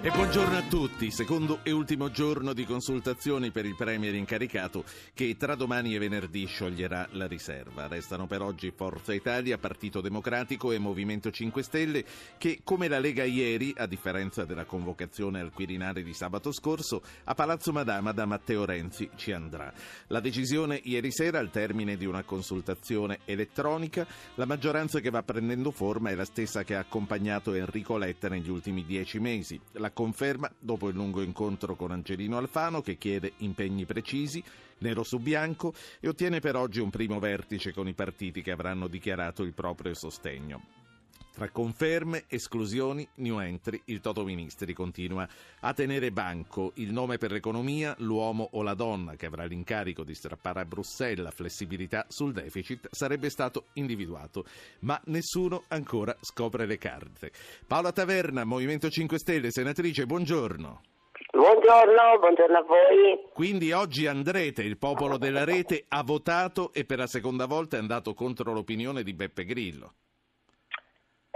E buongiorno a tutti. Secondo e ultimo giorno di consultazioni per il Premier incaricato che tra domani e venerdì scioglierà la riserva. Restano per oggi Forza Italia, Partito Democratico e Movimento 5 Stelle che, come la Lega ieri, a differenza della convocazione al Quirinale di sabato scorso, a Palazzo Madama da Matteo Renzi ci andrà. La decisione ieri sera, al termine di una consultazione elettronica, la maggioranza che va prendendo forma è la stessa che ha accompagnato Enrico Letta negli ultimi dieci mesi. La la conferma dopo il lungo incontro con Angelino Alfano che chiede impegni precisi, nero su bianco, e ottiene per oggi un primo vertice con i partiti che avranno dichiarato il proprio sostegno. Tra conferme, esclusioni, new entry, il Toto Ministri continua a tenere banco il nome per l'economia, l'uomo o la donna che avrà l'incarico di strappare a Bruxelles la flessibilità sul deficit sarebbe stato individuato, ma nessuno ancora scopre le carte. Paola Taverna, Movimento 5 Stelle, senatrice, buongiorno. Buongiorno, buongiorno a voi. Quindi oggi andrete, il popolo della rete ha votato e per la seconda volta è andato contro l'opinione di Beppe Grillo.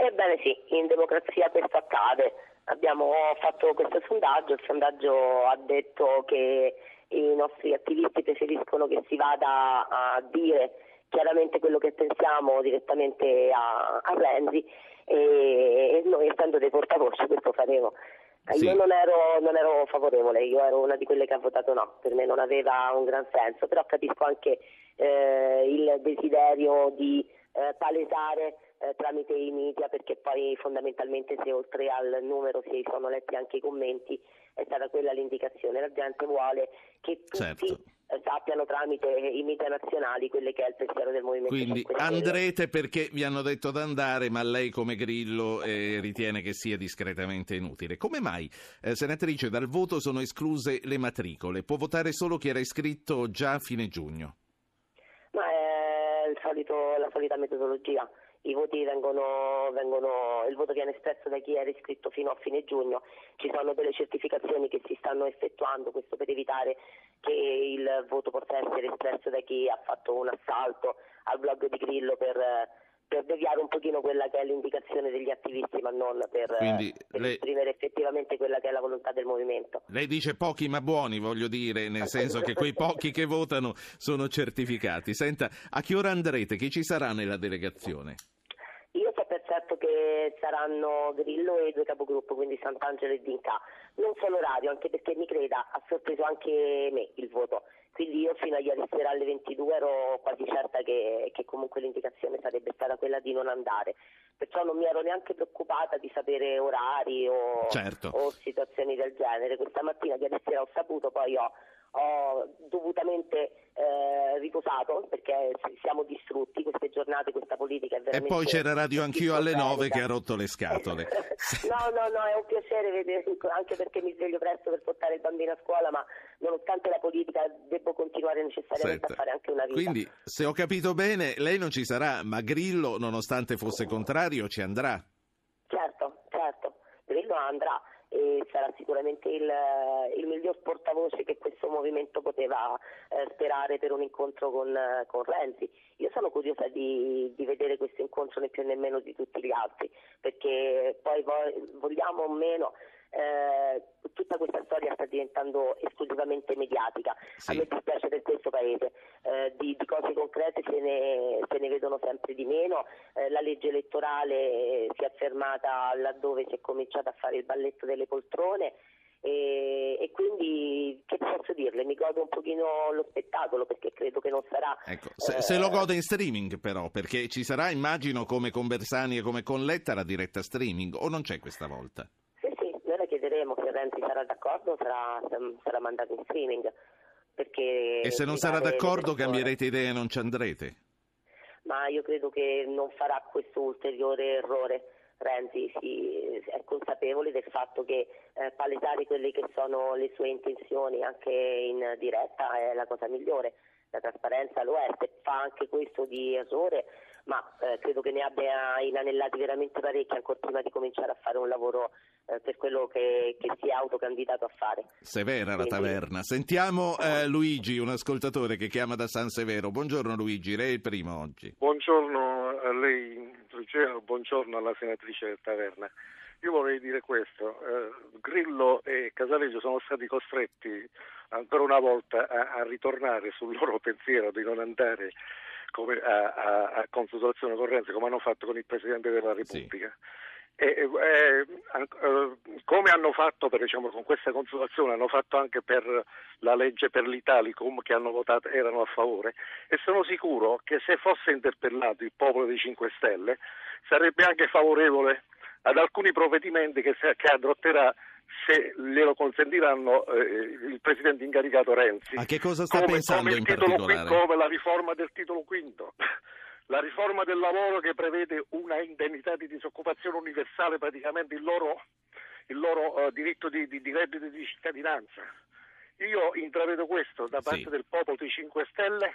Ebbene sì, in democrazia questo accade. Abbiamo fatto questo sondaggio, il sondaggio ha detto che i nostri attivisti preferiscono che si vada a dire chiaramente quello che pensiamo direttamente a, a Renzi e, e noi essendo dei portavoce questo faremo. Sì. Io non ero, non ero, favorevole, io ero una di quelle che ha votato no, per me non aveva un gran senso, però capisco anche eh, il desiderio di eh, palesare eh, tramite i media perché poi fondamentalmente se oltre al numero si sono letti anche i commenti è stata quella l'indicazione. La gente vuole che tutti certo. Eh, sappiano tramite i media nazionali quello che è il pensiero del Movimento Quindi andrete perché vi hanno detto di andare, ma lei come Grillo eh, ritiene che sia discretamente inutile. Come mai, eh, senatrice, dal voto sono escluse le matricole? Può votare solo chi era iscritto già a fine giugno? Solito, la solita metodologia. Vengono, vengono, il voto viene espresso da chi era iscritto fino a fine giugno, ci sono delle certificazioni che si stanno effettuando, questo per evitare che il voto possa essere espresso da chi ha fatto un assalto al blog di Grillo per per deviare un pochino quella che è l'indicazione degli attivisti, ma non per, per lei, esprimere effettivamente quella che è la volontà del movimento. Lei dice pochi ma buoni, voglio dire, nel senso che quei pochi che votano sono certificati. Senta, a che ora andrete? Chi ci sarà nella delegazione? Io so per certo che saranno Grillo e due capogruppo, quindi Sant'Angelo e Dinca. Non solo radio, anche perché mi creda, ha sorpreso anche me il voto quindi io fino a ieri sera alle 22 ero quasi certa che, che, comunque l'indicazione sarebbe stata quella di non andare, perciò non mi ero neanche preoccupata di sapere orari o, certo. o situazioni del genere. Questa mattina ieri sera ho saputo, poi ho ho dovutamente eh, riposato perché siamo distrutti queste giornate, questa politica è veramente... E poi c'era Radio Anch'io alle 9 che ha rotto le scatole. no, no, no, è un piacere vedere, anche perché mi sveglio presto per portare il bambino a scuola, ma nonostante la politica devo continuare necessariamente Senta. a fare anche una vita. Quindi, se ho capito bene, lei non ci sarà, ma Grillo, nonostante fosse contrario, ci andrà? Certo, certo, Grillo andrà e sarà sicuramente il, il, miglior portavoce che questo movimento poteva eh, sperare per un incontro con, con, Renzi. Io sono curiosa di, di, vedere questo incontro né più né meno di tutti gli altri, perché poi vogliamo o meno eh, tutta questa storia sta diventando esclusivamente mediatica. Sì. A me dispiace per questo Paese, eh, di, di, cose concrete se ne, se ne, vedono sempre di meno, eh, la legge elettorale si è fermata laddove si è cominciato a fare il balletto delle poltrone. E, e, quindi che posso dirle? Mi godo un pochino lo spettacolo perché credo che non sarà. Ecco, se, eh... se, lo gode in streaming, però, perché ci sarà, immagino, come con Bersani e come con Letta, la diretta streaming, o non c'è questa volta? Renzi sarà d'accordo sarà, sarà mandato in streaming. e se non sarà d'accordo cambierete idea e non ci andrete? Ma io credo che non farà questo ulteriore errore. Renzi si, è consapevole del fatto che eh, palesare quelle che sono le sue intenzioni anche in diretta è la cosa migliore. La trasparenza lo è, se fa anche questo di errore ma eh, credo che ne abbia inanellati veramente parecchi ancora prima di cominciare a fare un lavoro eh, per quello che, che, si è autocandidato a fare. Severa la taverna. Sentiamo eh, Luigi, un ascoltatore che chiama da San Severo. Buongiorno Luigi, lei è il primo oggi. Buongiorno a lei, Luciano, buongiorno alla senatrice del Taverna. Io vorrei dire questo, eh, Grillo e Casaleggio sono stati costretti ancora una volta a, a ritornare sul loro pensiero di non andare come, a, a, a, consultazione corrente come hanno fatto con il Presidente della Repubblica. Sì. E, e, come hanno fatto per, diciamo, con questa consultazione, hanno fatto anche per la legge per l'Italicum che hanno votato, erano a favore e sono sicuro che se fosse interpellato il popolo dei 5 Stelle sarebbe anche favorevole ad alcuni provvedimenti che, che adotterà se glielo consentiranno eh, il presidente incaricato Renzi. A che cosa sta come, pensando come in particolare? come la riforma del titolo quinto. La riforma del lavoro che prevede una indennità di disoccupazione universale, praticamente il loro, il loro uh, diritto di, di, di, reddito di cittadinanza. Io intravedo questo da parte sì. del popolo dei 5 Stelle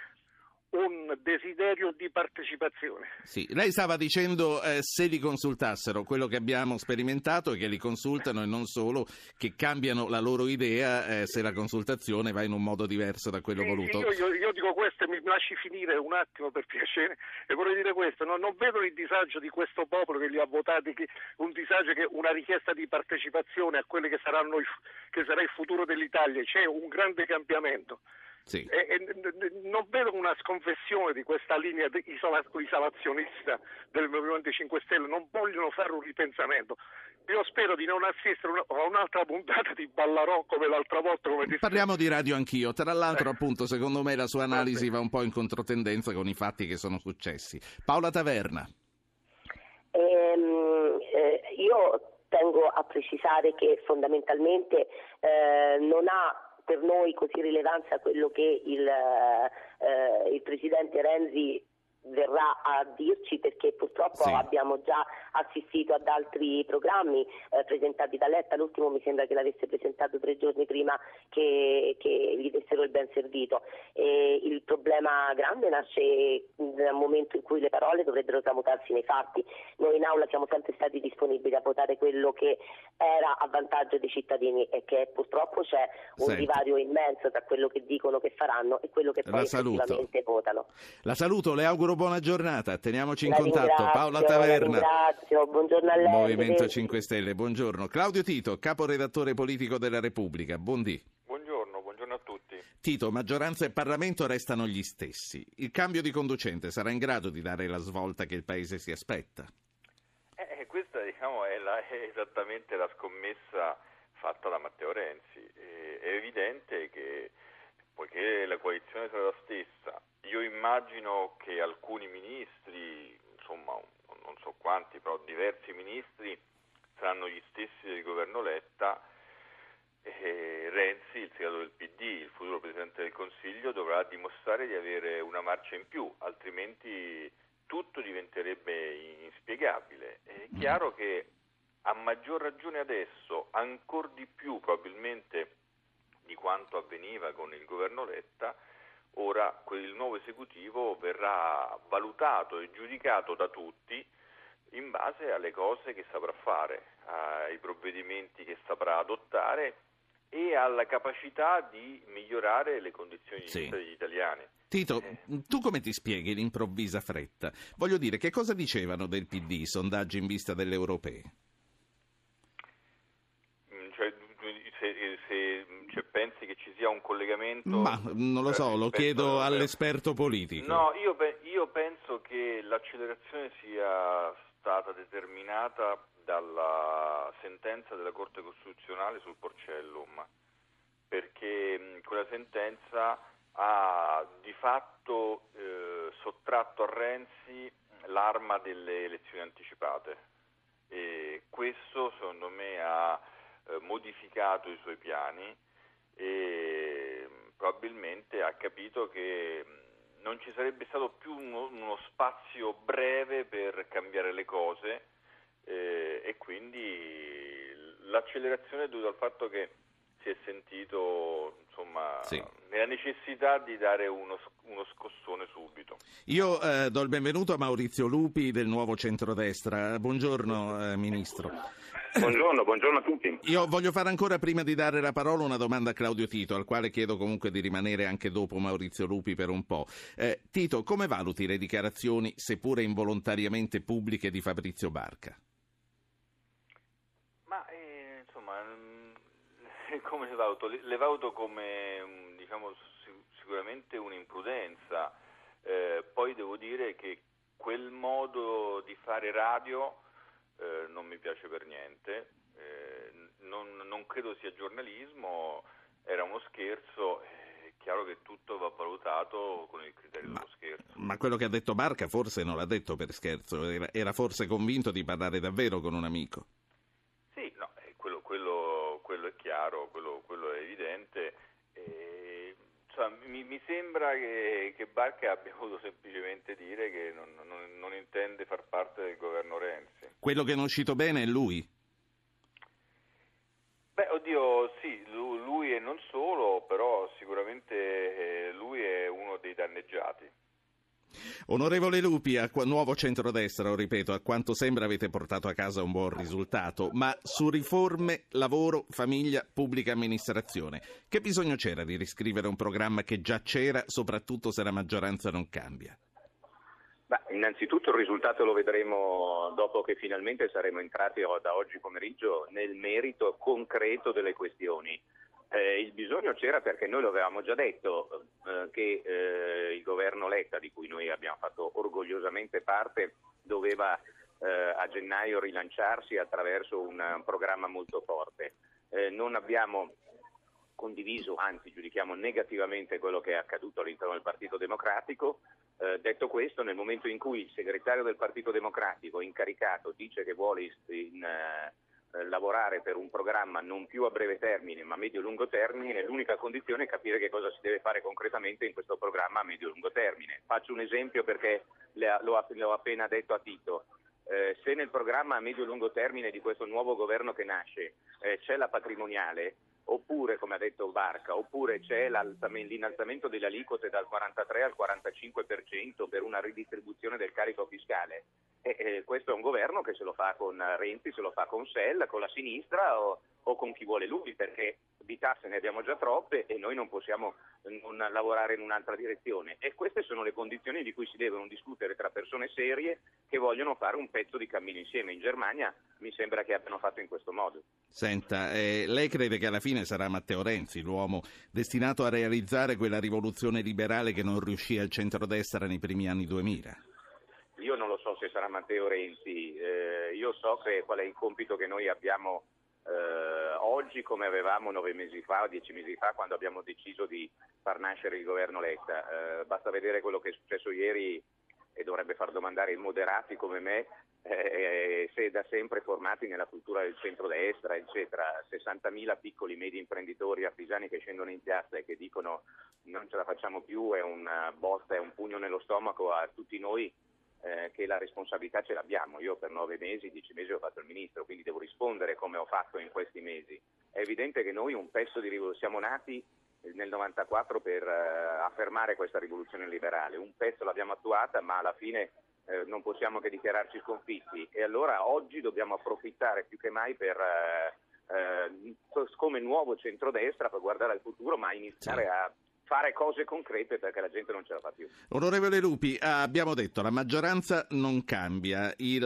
un desiderio di partecipazione. Sì, lei stava dicendo eh, se li consultassero, quello che abbiamo sperimentato è che li consultano e non solo, che cambiano la loro idea eh, se la consultazione va in un modo diverso da quello sì, voluto. Io, io, io, dico questo e mi lasci finire un attimo per piacere e vorrei dire questo, no, non vedo il disagio di questo popolo che li ha votati, che, un disagio che una richiesta di partecipazione a quello che, saranno, che sarà il futuro dell'Italia, c'è un grande cambiamento. Sì. E, e, non vedo una sconfessione di questa linea isolazionista del Movimento 5 Stelle, non vogliono fare un ripensamento. Io spero di non assistere a un'altra puntata di Ballarò come l'altra volta. Come Parliamo di radio anch'io. Tra l'altro, eh. appunto, secondo me la sua analisi va un po' in controtendenza con i fatti che sono successi. Paola Taverna. Ehm, eh, io tengo a precisare che fondamentalmente eh, non ha per noi così rilevanza quello che il, eh, il Presidente Renzi verrà a dirci perché purtroppo sì. abbiamo già assistito ad altri programmi eh, presentati da Letta, l'ultimo mi sembra che l'avesse presentato tre giorni prima che, che gli dessero il ben servito. E il problema grande nasce nel momento in cui le parole dovrebbero tramutarsi nei fatti. Noi in aula siamo sempre stati disponibili a votare quello che era a vantaggio dei cittadini e che purtroppo c'è un Senti. divario immenso tra quello che dicono che faranno e quello che poi effettivamente votano. La saluto, le auguro buona giornata, teniamoci in la contatto. Paola Taverna. Ringrazio, buongiorno a lei. Movimento 5 Stelle, buongiorno. Claudio Tito, caporedattore politico della Repubblica, buondì. Buongiorno, buongiorno a tutti. Tito, maggioranza e Parlamento restano gli stessi. Il cambio di conducente sarà in grado di dare la svolta che il Paese si aspetta? Eh, questa diciamo, è, la, è esattamente la scommessa fatta da Matteo Renzi. È evidente che poiché la coalizione sarà la stessa, io immagino che alcuni ministri, insomma non so quanti, però diversi ministri saranno gli stessi del governo Letta e Renzi, il segretario del PD, il futuro Presidente del Consiglio, dovrà dimostrare di avere una marcia in più, altrimenti tutto diventerebbe inspiegabile. È chiaro che a maggior ragione adesso, ancora di più probabilmente di quanto avveniva con il governo Letta, ora il nuovo esecutivo verrà valutato e giudicato da tutti in base alle cose che saprà fare, ai provvedimenti che saprà adottare e alla capacità di migliorare le condizioni di vita degli italiani. Tito, eh. tu come ti spieghi l'improvvisa fretta? Voglio dire, che cosa dicevano del PD i sondaggi in vista delle europee? Pensi che ci sia un collegamento? Ma non lo so, lo chiedo all'esperto politico. No, io, io penso che l'accelerazione sia stata determinata dalla sentenza della Corte Costituzionale sul Porcellum, perché quella sentenza ha di fatto eh, sottratto a Renzi l'arma delle elezioni anticipate e questo secondo me ha eh, modificato i suoi piani e probabilmente ha capito che non ci sarebbe stato più uno, uno spazio breve per cambiare le cose eh, e quindi l'accelerazione è dovuta al fatto che si è sentito insomma, Sì. nella necessità di dare uno, uno scossone subito. Io eh, do il benvenuto a Maurizio Lupi del Nuovo Centrodestra. Buongiorno, eh, Ministro. Buongiorno, buongiorno a tutti. Io voglio fare ancora, prima di dare la parola, una domanda a Claudio Tito, al quale chiedo comunque di rimanere anche dopo Maurizio Lupi per un po'. Eh, Tito, come valuti le dichiarazioni, seppure involontariamente pubbliche, di Fabrizio Barca? Ma eh, insomma, mm, come le valuto? Le, valuto come mm, diciamo, si- sicuramente un'imprudenza. Eh, poi devo dire che quel modo di fare radio eh, non mi piace per niente. Eh, non, non credo sia giornalismo, era uno scherzo. È chiaro che tutto va valutato con il criterio Ma- dello scherzo. Ma quello che ha detto Barca forse non l'ha detto per scherzo, era, era forse convinto di parlare davvero con un amico. Sì, no, eh, quello, quello- quello è chiaro, quello, quello è evidente. E, insomma, mi, mi sembra che, che Barca abbia voluto semplicemente dire che non, non- non intende far parte del governo Renzi. Quello che non è uscito bene è lui. Beh, oddio, sì, lu- lui e non solo, però sicuramente eh, lui è uno dei danneggiati. Onorevole Lupi, a nuovo centrodestra, ripeto, a quanto sembra avete portato a casa un buon risultato, ma su riforme, lavoro, famiglia, pubblica amministrazione, che bisogno c'era di riscrivere un programma che già c'era, soprattutto se la maggioranza non cambia? Beh, innanzitutto il risultato lo vedremo dopo che finalmente saremo entrati da oggi pomeriggio nel merito concreto delle questioni. Eh, il bisogno c'era perché noi lo avevamo già detto eh, che eh, il governo Letta, di cui noi abbiamo fatto orgogliosamente parte, doveva eh, a gennaio rilanciarsi attraverso un, un programma molto forte. Eh, non abbiamo condiviso, anzi giudichiamo negativamente quello che è accaduto all'interno del Partito Democratico. Eh, detto questo, nel momento in cui il segretario del Partito Democratico incaricato dice che vuole in, lavorare per un programma non più a breve termine ma a medio-lungo termine, l'unica condizione è capire che cosa si deve fare concretamente in questo programma a medio-lungo termine. Faccio un esempio perché l'ho appena detto a Tito. Eh, se nel programma a medio-lungo termine di questo nuovo governo che nasce eh, c'è la patrimoniale, oppure, come ha detto Barca, oppure c'è l'innalzamento delle aliquote dal 43 al 45% per una ridistribuzione del carico fiscale. E, eh, questo è un governo che se lo fa con Renzi, se lo fa con Sell, con la sinistra o, o con chi vuole lui, perché di tasse ne abbiamo già troppe e noi non possiamo non lavorare in un'altra direzione. E queste sono le condizioni di cui si devono discutere tra persone serie che vogliono fare un pezzo di cammino insieme. In Germania mi sembra che abbiano fatto in questo modo. Senta, eh, lei crede che alla fine sarà Matteo Renzi l'uomo destinato a realizzare quella rivoluzione liberale che non riuscì al centrodestra nei primi anni 2000? Io non lo so se sarà Matteo Renzi, eh, io so che, qual è il compito che noi abbiamo eh, oggi come avevamo nove mesi fa o dieci mesi fa quando abbiamo deciso di far nascere il governo Letta. Eh, basta vedere quello che è successo ieri e dovrebbe far domandare i moderati come me eh, se da sempre formati nella cultura del centrodestra, eccetera, 60.000 piccoli medi imprenditori artigiani che scendono in piazza e che dicono non ce la facciamo più, è una botta, è un pugno nello stomaco a tutti noi eh, che la responsabilità ce l'abbiamo. Io per nove mesi, dieci mesi ho fatto il ministro, quindi devo rispondere come ho fatto in questi mesi. È evidente che noi un pezzo di rivoluzione siamo nati nel 94 per eh, affermare questa rivoluzione liberale, un pezzo l'abbiamo attuata ma alla fine eh, non possiamo che dichiararci sconfitti e allora oggi dobbiamo approfittare più che mai per eh, eh, come nuovo centrodestra per guardare al futuro ma iniziare a fare cose concrete perché la gente non ce la fa più. Onorevole Lupi, abbiamo detto la maggioranza non cambia, il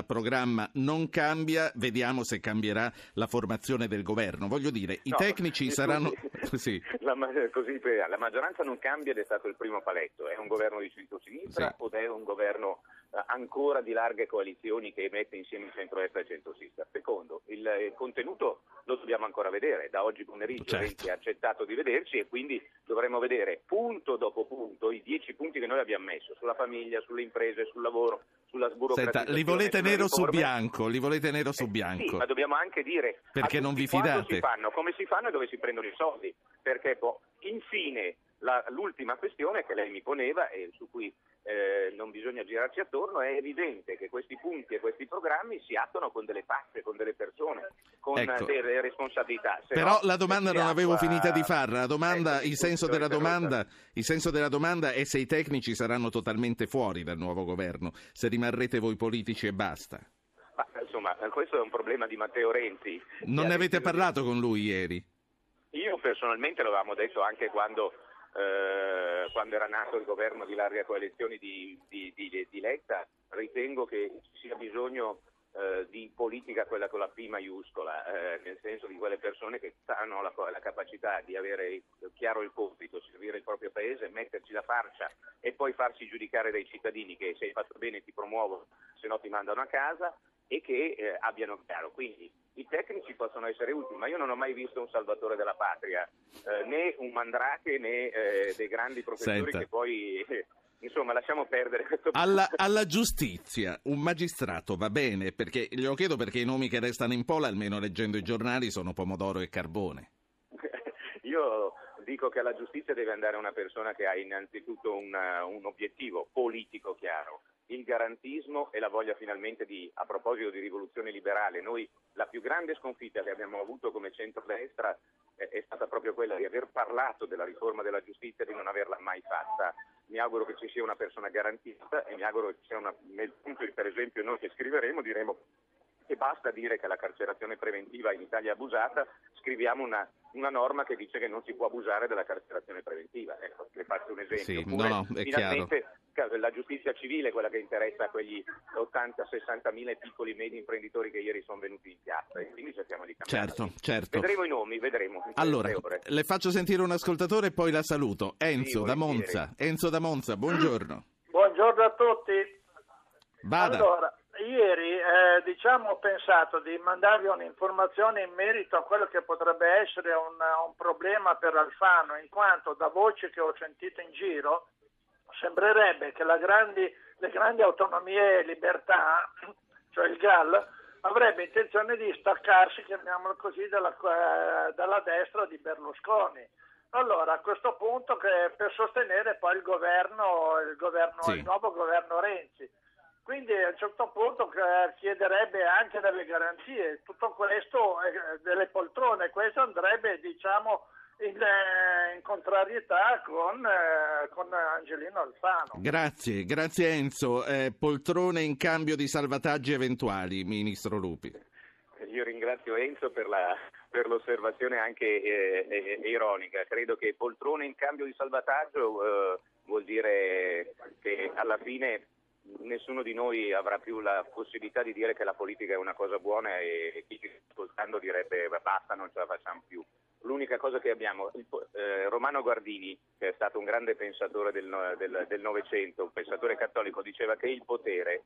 eh, programma non cambia, vediamo se cambierà la formazione del governo. Voglio dire, i No, tecnici saranno... Sì. La, così, la maggioranza non cambia ed è stato il primo paletto. È un governo di centro-sinistra Sì. o è un governo ancora di larghe coalizioni che mette insieme il centro-est e il centro-sinistra? Secondo, il, il contenuto lo dobbiamo ancora vedere. Da oggi pomeriggio Certo. Renzi ha accettato di vederci e quindi dovremo vedere punto dopo punto i dieci punti che noi abbiamo messo sulla famiglia, sulle imprese, sul lavoro, sulla sburocratizzazione. Senta, li volete nero su riforme. bianco, li volete nero su Eh, Sì, bianco. ma dobbiamo anche dire Perché non vi fidate? si fanno, come si fanno e dove si prendono i soldi. Perché poi, infine, la- l'ultima questione che lei mi poneva e su cui eh, non bisogna girarci attorno, è evidente che questi punti e questi programmi si attuano con delle facce, con delle persone, con Ecco. delle responsabilità. Se Però no, la domanda non avevo acqua- finita di farla. La domanda, Ecco, il, senso domanda, il senso della domanda è se i tecnici saranno totalmente fuori dal nuovo governo, se rimarrete voi politici e basta. Ma, insomma, questo è un problema di Matteo Renzi. Non ne avete parlato con lui ieri? Io personalmente lo avevamo detto anche quando, eh, quando era nato il governo di larga coalizione di, di- di- di Letta, ritengo che ci sia bisogno eh, di politica quella con la P maiuscola, eh, nel senso di quelle persone che hanno la, la capacità di avere chiaro il compito, servire il proprio paese, metterci la farcia e poi farsi giudicare dai cittadini che se hai fatto bene ti promuovono, se no ti mandano a casa e che eh, abbiano chiaro. Quindi i tecnici possono essere utili, ma io non ho mai visto un salvatore della patria, eh, né un mandrake né eh, dei grandi professori Senta. che poi, eh, insomma, lasciamo perdere questo Alla, alla giustizia, un magistrato va bene, perché glielo chiedo perché i nomi che restano in pola, almeno leggendo i giornali, sono pomodoro e carbone. Io dico che alla giustizia deve andare una persona che ha innanzitutto una- un obiettivo politico chiaro, il garantismo e la voglia finalmente di, a proposito di rivoluzione liberale, noi la più grande sconfitta che abbiamo avuto come centrodestra eh, è stata proprio quella di aver parlato della riforma della giustizia e di non averla mai fatta. Mi auguro che ci sia una persona garantista e mi auguro che ci sia una, nel punto per esempio noi che scriveremo diremo che basta dire che la carcerazione preventiva in Italia è abusata, scriviamo una, una norma che dice che non si può abusare della carcerazione preventiva. Ecco, le faccio un esempio. Sì, Oppure, no, no, è finalmente ca- la giustizia civile è quella che interessa a quegli 80-60 mila piccoli e medi imprenditori che ieri sono venuti in piazza e quindi cerchiamo di cambiare. Certo, certo. Vedremo i nomi, vedremo. Allora, le faccio sentire un ascoltatore e poi la saluto. Enzo Sì, da. Monza. Enzo da Monza, buongiorno. Buongiorno a tutti. Vada. Allora, ieri eh, diciamo, ho pensato di mandarvi un'informazione in merito a quello che potrebbe essere un, un problema per Alfano, in quanto da voci che ho sentito in giro sembrerebbe che la grandi- le grandi autonomie e libertà, cioè il GAL, avrebbe intenzione di staccarsi, chiamiamolo così, dalla, eh, dalla destra di Berlusconi. Allora, a questo punto per sostenere poi il governo, il, governo Sì. il nuovo governo Renzi. Quindi a un certo punto chiederebbe anche delle garanzie, tutto questo, eh, delle poltrone, questo andrebbe diciamo in, eh, in contrarietà con, eh, con Angelino Alfano. Grazie, grazie Enzo. Eh, poltrone in cambio di salvataggi eventuali, Ministro Lupi. Io ringrazio Enzo per, la- per l'osservazione anche eh, eh, ironica. Credo che poltrone in cambio di salvataggio eh, vuol dire che alla fine nessuno di noi avrà più la possibilità di dire che la politica è una cosa buona e chi ci sta ascoltando direbbe "Beh, basta, non ce la facciamo più. L'unica cosa che abbiamo, il eh, Romano Guardini, che è stato un grande pensatore del Novecento, un pensatore cattolico, diceva che il potere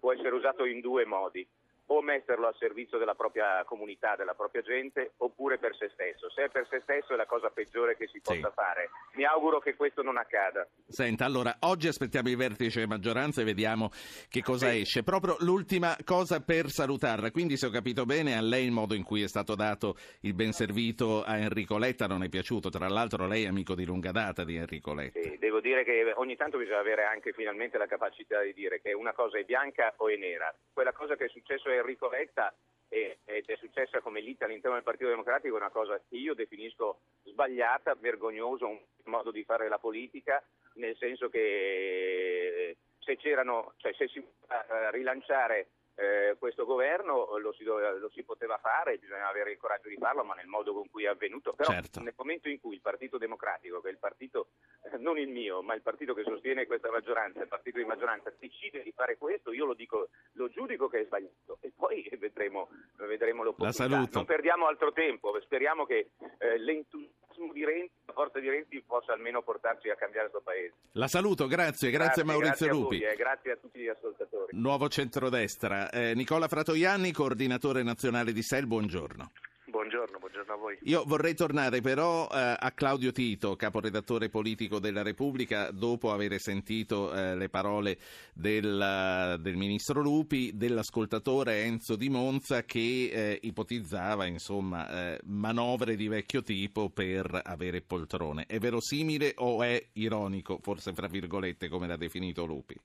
può essere usato in due modi o metterlo a servizio della propria comunità, della propria gente, oppure per se stesso. Se è per se stesso è la cosa peggiore che si Sì. possa fare. Mi auguro che questo non accada. Senta, allora, oggi aspettiamo i vertici di maggioranza e vediamo che cosa esce. Proprio l'ultima cosa per salutarla. Quindi, se ho capito bene, a lei il modo in cui è stato dato il ben servito a Enrico Letta non è piaciuto. Tra l'altro, lei è amico di lunga data di Enrico Letta. Sì, devo dire che ogni tanto bisogna avere anche finalmente la capacità di dire che una cosa è bianca o è nera. Quella cosa che è successo a Enrico Letta ed è successa come lite all'interno del Partito Democratico una cosa che io definisco sbagliata, vergognosa, un modo di fare la politica, nel senso che se c'erano, cioè se si voleva rilanciare eh, questo governo lo si, doveva- lo si poteva fare, bisognava avere il coraggio di farlo, ma nel modo con cui è avvenuto. Però Certo. nel momento in cui il Partito Democratico, che è il partito, eh, non il mio, ma il partito che sostiene questa maggioranza, il partito di maggioranza, decide di fare questo, io lo dico, lo giudico che è sbagliato e poi vedremo, vedremo l'opportunità. Non perdiamo altro tempo, speriamo che eh, l'entusiasmo di Renzi, la forza di Renzi possa almeno portarci a cambiare questo paese. La saluto, grazie, grazie, a Maurizio grazie Lupi. A voi, eh, grazie a tutti gli ascoltatori. Nuovo centrodestra. Eh, Nicola Fratoianni, coordinatore nazionale di SEL, buongiorno. Buongiorno buongiorno, a voi. Io vorrei tornare però eh, a Claudio Tito, caporedattore politico della Repubblica, dopo aver sentito eh, le parole del, del, ministro Lupi, dell'ascoltatore Enzo Di Monza che eh, ipotizzava insomma, eh, manovre di vecchio tipo per avere poltrone. È verosimile o è ironico, forse fra virgolette, come l'ha definito Lupi?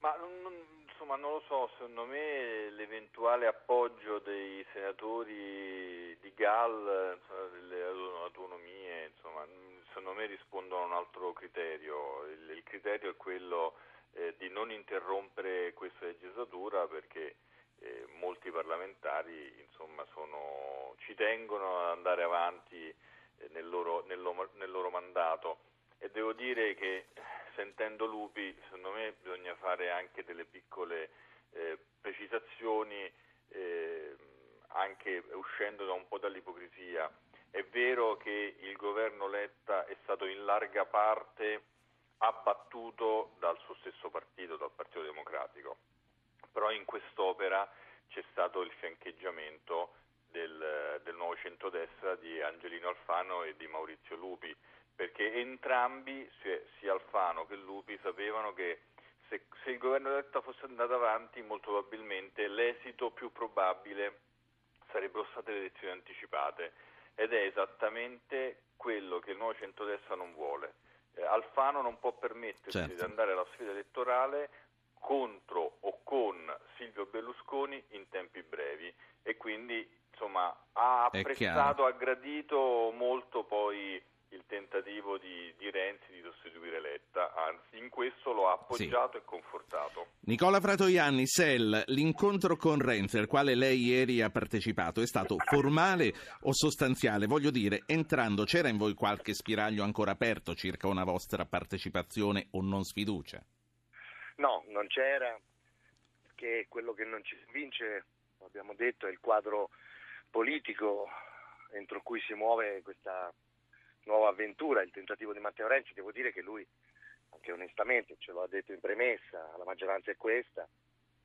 Ma insomma non lo so, secondo me l'eventuale appoggio dei senatori di GAL, delle autonomie, insomma, secondo me rispondono a un altro criterio. Il, il criterio è quello eh, di non interrompere questa legislatura perché eh, molti parlamentari insomma, sono, ci tengono ad andare avanti eh, nel, loro, nel, loro, nel loro mandato e devo dire che sentendo Lupi secondo me bisogna fare anche delle piccole eh, precisazioni eh, anche uscendo da un po' dall'ipocrisia. È vero che il governo Letta è stato in larga parte abbattuto dal suo stesso partito, dal Partito Democratico, però in quest'opera c'è stato il fiancheggiamento del, del nuovo centrodestra di Angelino Alfano e di Maurizio Lupi perché entrambi, sia Alfano che Lupi, sapevano che se, se il governo Letta fosse andato avanti, molto probabilmente l'esito più probabile sarebbero state le elezioni anticipate ed è esattamente quello che il nuovo centrodestra non vuole. Eh, Alfano non può permettersi certo. di andare alla sfida elettorale contro o con Silvio Berlusconi in tempi brevi e quindi insomma ha apprezzato, ha gradito molto poi il tentativo di, di, Renzi di sostituire Letta, anzi in questo lo ha appoggiato sì. e confortato. Nicola Fratoianni, SEL, l'incontro con Renzi al quale lei ieri ha partecipato è stato formale o sostanziale? Voglio dire, entrando c'era in voi qualche spiraglio ancora aperto circa una vostra partecipazione o non sfiducia? No, non c'era, perché quello che non ci convince, abbiamo detto, è il quadro politico entro cui si muove questa avventura, il tentativo di Matteo Renzi, devo dire che lui, anche onestamente, ce l'ha detto in premessa, la maggioranza è questa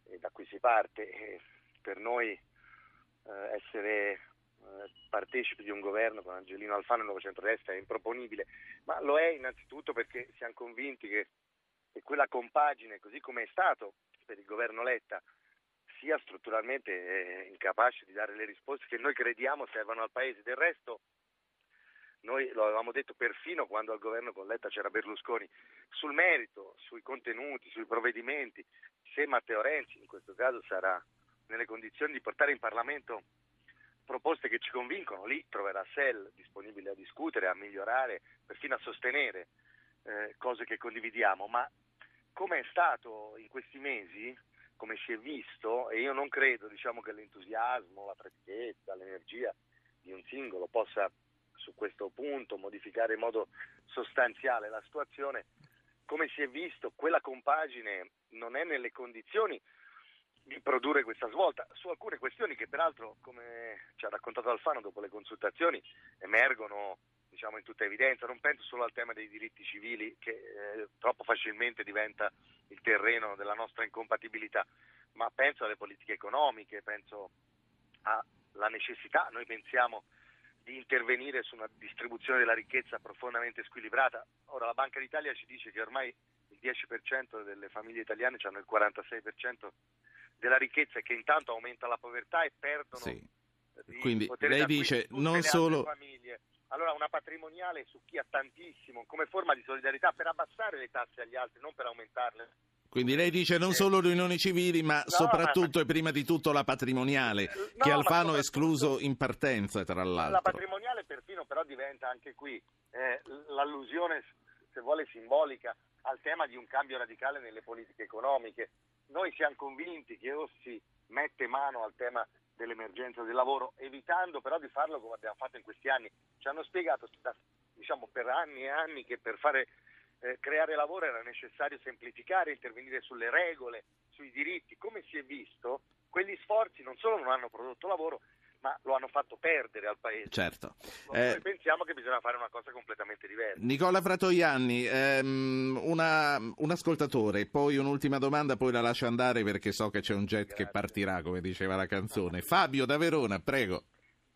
e da qui si parte. E per noi eh, essere eh, partecipi di un governo con Angelino Alfano e il nuovo centrodestra è improponibile, ma lo è innanzitutto perché siamo convinti che, che quella compagine, così come è stato per il governo Letta, sia strutturalmente eh, incapace di dare le risposte che noi crediamo servano al Paese. Del resto noi lo avevamo detto perfino quando al governo con Letta c'era Berlusconi, sul merito, sui contenuti, sui provvedimenti, se Matteo Renzi in questo caso sarà nelle condizioni di portare in Parlamento proposte che ci convincono, lì troverà SEL disponibile a discutere, a migliorare, perfino a sostenere eh, cose che condividiamo, ma come è stato in questi mesi, come si è visto, e io non credo diciamo, che l'entusiasmo, la freschezza, l'energia di un singolo possa su questo punto, modificare in modo sostanziale la situazione, come si è visto quella compagine non è nelle condizioni di produrre questa svolta. Su alcune questioni che peraltro, come ci ha raccontato Alfano dopo le consultazioni, emergono diciamo, in tutta evidenza. Non penso solo al tema dei diritti civili che eh, troppo facilmente diventa il terreno della nostra incompatibilità, ma penso alle politiche economiche, penso alla necessità, noi pensiamo di intervenire su una distribuzione della ricchezza profondamente squilibrata. Ora la Banca d'Italia ci dice che ormai il 10% delle famiglie italiane hanno il 46% della ricchezza e che intanto aumenta la povertà e perdono sì. Quindi lei dice non solo famiglie. Allora una patrimoniale su chi ha tantissimo come forma di solidarietà per abbassare le tasse agli altri, non per aumentarle. Quindi lei dice non solo le unioni civili, ma no, soprattutto ma... e prima di tutto la patrimoniale, no, che Alfano ha escluso in partenza, tra l'altro. La patrimoniale perfino però diventa anche qui eh, l'allusione, se vuole simbolica, al tema di un cambio radicale nelle politiche economiche. Noi siamo convinti che o si mette mano al tema dell'emergenza del lavoro, evitando però di farlo come abbiamo fatto in questi anni. Ci hanno spiegato diciamo, per anni e anni che per fare eh, creare lavoro era necessario semplificare, intervenire sulle regole, sui diritti. Come si è visto, quegli sforzi non solo non hanno prodotto lavoro, ma lo hanno fatto perdere al paese. Certo. Noi eh, pensiamo che bisogna fare una cosa completamente diversa. Nicola Fratoianni, ehm, una, un ascoltatore, poi un'ultima domanda, poi la lascio andare perché so che c'è un jet Grazie. che partirà, come diceva la canzone. Fabio da Verona, prego.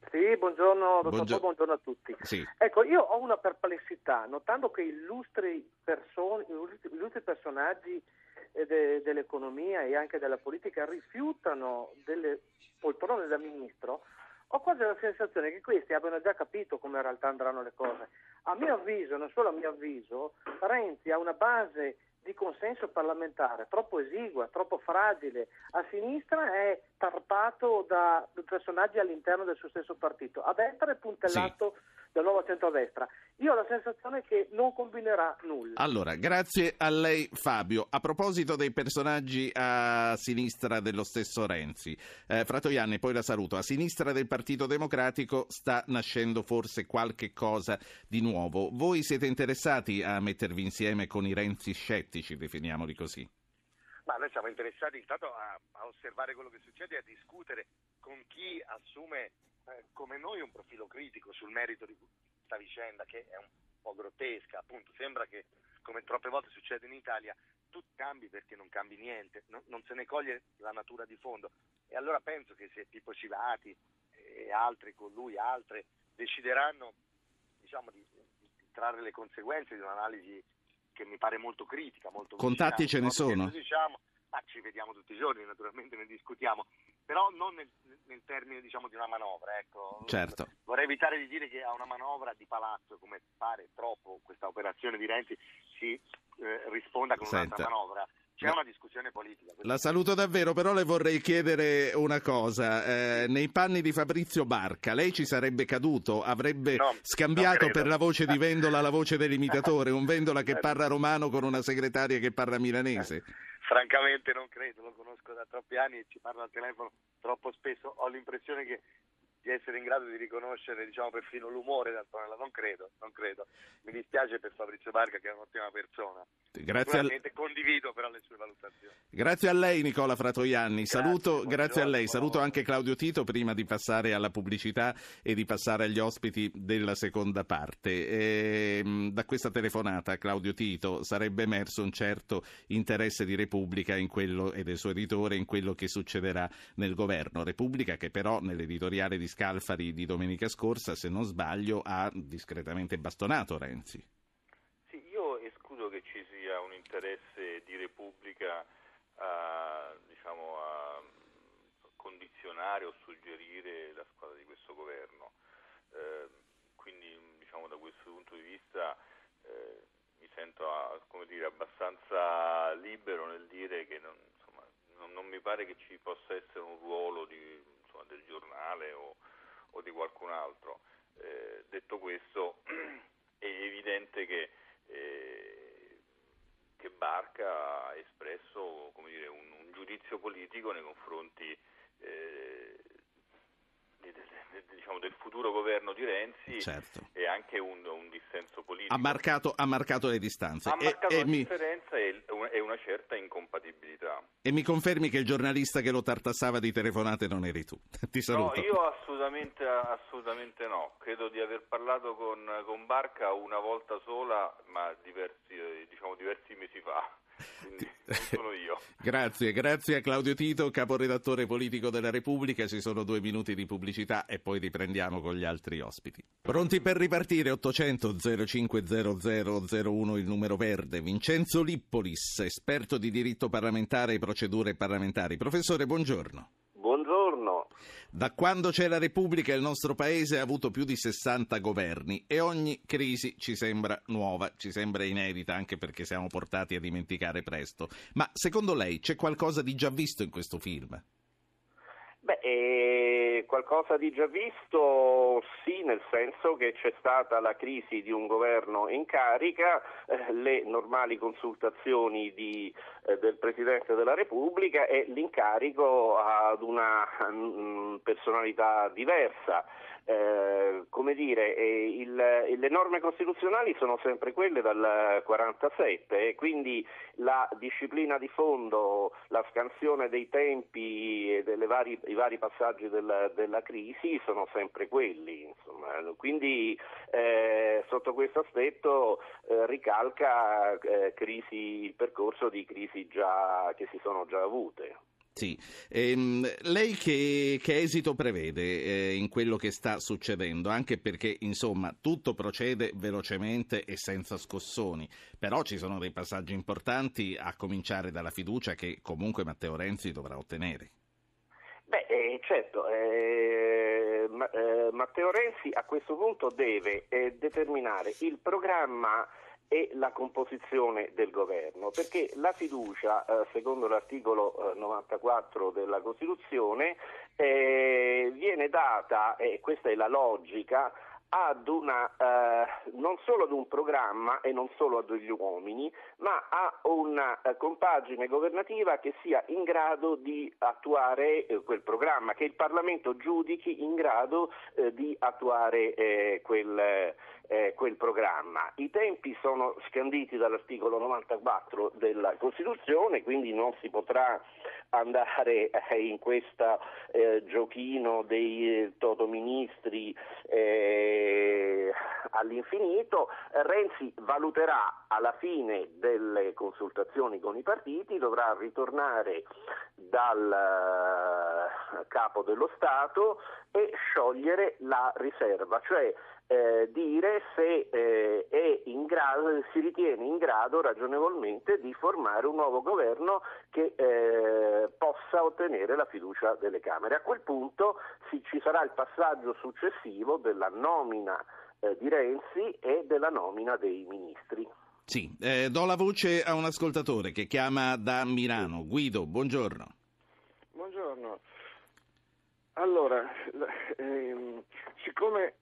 Sì, buongiorno, dottor Buongio- Po, buongiorno a tutti. Sì. Ecco, io ho una perplessità, notando che illustri, perso- illustri personaggi eh, de- dell'economia e anche della politica rifiutano delle poltrone da ministro, ho quasi la sensazione che questi abbiano già capito come in realtà andranno le cose. A mio avviso, non solo a mio avviso, Renzi ha una base di consenso parlamentare troppo esigua, troppo fragile. A sinistra è tarpato da personaggi all'interno del suo stesso partito, a destra è puntellato dal nuovo centrodestra. Io ho la sensazione che non combinerà nulla. Allora, grazie a lei Fabio. A proposito dei personaggi a sinistra dello stesso Renzi, eh, Fratoianni, poi la saluto, a sinistra del Partito Democratico sta nascendo forse qualche cosa di nuovo. Voi siete interessati a mettervi insieme con i Renzi scettici, definiamoli così? Ma noi siamo interessati intanto a, a osservare quello che succede e a discutere con chi assume eh, come noi un profilo critico sul merito di questa vicenda che è un po' grottesca, appunto sembra che come troppe volte succede in Italia tu cambi perché non cambi niente, no- non se ne coglie la natura di fondo. E allora penso che se Pippo Civati e altri con lui, altre decideranno diciamo di, di trarre le conseguenze di un'analisi che mi pare molto critica, molto Contatti vicina, ce ne sono? diciamo, ma ci vediamo tutti i giorni, naturalmente ne discutiamo, però non nel, nel termine diciamo, di una manovra. Ecco. Certo. Vorrei evitare di dire che a una manovra di palazzo, come pare troppo questa operazione di Renzi, si eh, risponda con Senta. un'altra manovra. C'è una discussione politica. La saluto davvero, però le vorrei chiedere una cosa. Eh, nei panni di Fabrizio Barca, lei ci sarebbe caduto? Avrebbe No, scambiato per la voce di Vendola la voce dell'imitatore? Un Vendola che Eh. parla romano con una segretaria che parla milanese? Francamente non credo, lo conosco da troppi anni e ci parlo al telefono troppo spesso, ho l'impressione che di essere in grado di riconoscere diciamo perfino l'umore d'Antonella, non credo, non credo. Mi dispiace per Fabrizio Barca che è un'ottima persona. Grazie, al- condivido però le sue valutazioni. grazie a lei Nicola Fratoianni, Grazie, saluto, grazie a lei, saluto anche Claudio Tito prima di passare alla pubblicità e di passare agli ospiti della seconda parte. Ehm, da questa telefonata Claudio Tito sarebbe emerso un certo interesse di Repubblica in quello, e del suo editore in quello che succederà nel governo. Repubblica che però nell'editoriale di Scalfari di domenica scorsa, se non sbaglio, ha discretamente bastonato Renzi. Sì, io escludo che ci sia un interesse di Repubblica a, diciamo, a condizionare o suggerire la squadra di questo governo. Eh, quindi diciamo, da questo punto di vista eh, mi sento come dire, abbastanza libero nel dire che non, insomma, non- non mi pare che ci possa essere un ruolo di- insomma, del giornale o, o di qualcun altro. Eh, detto questo, è evidente che, eh, che Barca ha espresso dire, un, un giudizio politico nei confronti eh, diciamo, del futuro governo di Renzi Certo. e anche un, un dissenso politico. Ha marcato, ha marcato le distanze. Ha E- marcato e la mi- differenza e, una- e una certa incompatibilità. E mi confermi che il giornalista che lo tartassava di telefonate non eri tu. Ti No, saluto. io assolutamente, assolutamente no. Credo di aver parlato con, con Barca una volta sola, ma diversi, diciamo, diversi mesi fa. Quindi sono io. Grazie, grazie a Claudio Tito, caporedattore politico della Repubblica. Ci sono due minuti di pubblicità e poi riprendiamo con gli altri ospiti. Pronti per ripartire? 800 0500 il numero verde. Vincenzo Lippolis, esperto di diritto parlamentare e procedure parlamentari. Professore, buongiorno. Da quando c'è la Repubblica il nostro paese ha avuto più di 60 governi e ogni crisi ci sembra nuova, ci sembra inedita anche perché siamo portati a dimenticare presto. Ma secondo lei c'è qualcosa di già visto in questo film? Beh, eh, qualcosa di già visto sì, nel senso che c'è stata la crisi di un governo in carica, eh, le normali consultazioni di, eh, del Presidente della Repubblica e l'incarico ad una mm, personalità diversa. Eh, come dire, eh, il- le norme costituzionali sono sempre quelle dal 47 e quindi la disciplina di fondo, la scansione dei tempi e delle vari, passaggi del- della crisi sono sempre quelli. insomma. Quindi eh, sotto questo aspetto eh, ricalca eh, crisi- il percorso di crisi già, che si sono già avute. Sì, ehm, lei che, che, esito prevede eh, in quello che sta succedendo? Anche perché, insomma, tutto procede velocemente e senza scossoni, però ci sono dei passaggi importanti a cominciare dalla fiducia che comunque Matteo Renzi dovrà ottenere. Beh, eh, certo, eh, eh Matteo Renzi a questo punto deve eh, determinare il programma e la composizione del governo, perché la fiducia, eh, secondo l'articolo eh, 94 della Costituzione, eh, viene data, e questa è la logica, ad una, eh, non solo ad un programma e non solo a degli uomini, ma a una eh, compagine governativa che sia in grado di attuare eh, quel programma, che il Parlamento giudichi in grado eh, di attuare eh, quel, eh, quel, programma. I tempi sono scanditi dall'articolo 94 della Costituzione, quindi non si potrà andare in questo giochino dei totoministri all'infinito. Renzi valuterà alla fine delle consultazioni con i partiti, dovrà ritornare dal eh, capo dello Stato e sciogliere la riserva, cioè eh, dire se eh, grado, si ritiene in grado ragionevolmente di formare un nuovo governo che eh, possa ottenere la fiducia delle Camere. A quel punto si, ci sarà il passaggio successivo della nomina eh, di Renzi e della nomina dei ministri. Sì, eh, do la voce a un ascoltatore che chiama da Milano. Guido, buongiorno. Buongiorno. Allora, ehm, siccome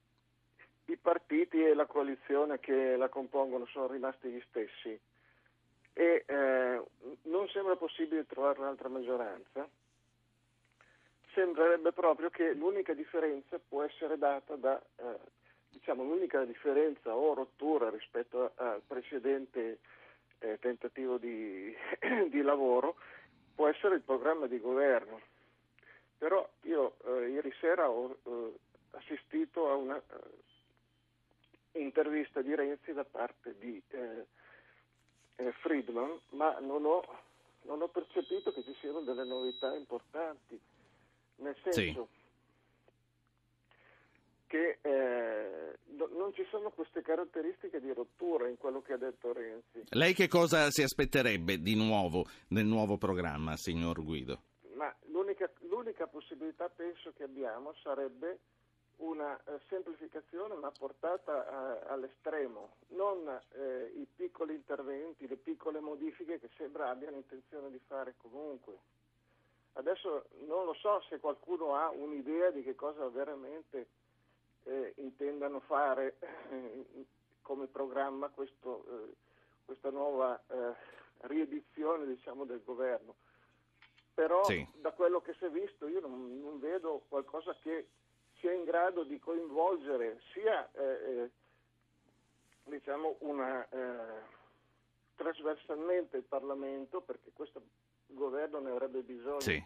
i partiti e la coalizione che la compongono sono rimasti gli stessi e eh, non sembra possibile trovare un'altra maggioranza, sembrerebbe proprio che l'unica differenza può essere data da eh, diciamo, l'unica differenza o rottura rispetto al precedente eh, tentativo di, di, lavoro può essere il programma di governo. Però io eh, ieri sera ho eh, assistito a una eh, intervista di Renzi da parte di eh, eh, Friedman, ma non ho, non ho, percepito che ci siano delle novità importanti, nel senso sì. che non ci sono queste caratteristiche di rottura in quello che ha detto Renzi. Lei che cosa si aspetterebbe di nuovo nel nuovo programma, signor Guido? Ma l'unica, l'unica possibilità penso che abbiamo sarebbe una eh, semplificazione ma portata a, eh, all'estremo, non eh, i piccoli interventi, le piccole modifiche che sembra abbiano intenzione di fare comunque. Adesso non lo so se qualcuno ha un'idea di che cosa veramente eh, intendano fare eh, come programma questo, eh, questa nuova riedizione diciamo, del governo. Però sì. da quello che si è visto io non, non, vedo qualcosa che sia in grado di coinvolgere sia eh, eh, diciamo una, trasversalmente il Parlamento, perché questo governo ne avrebbe bisogno sì.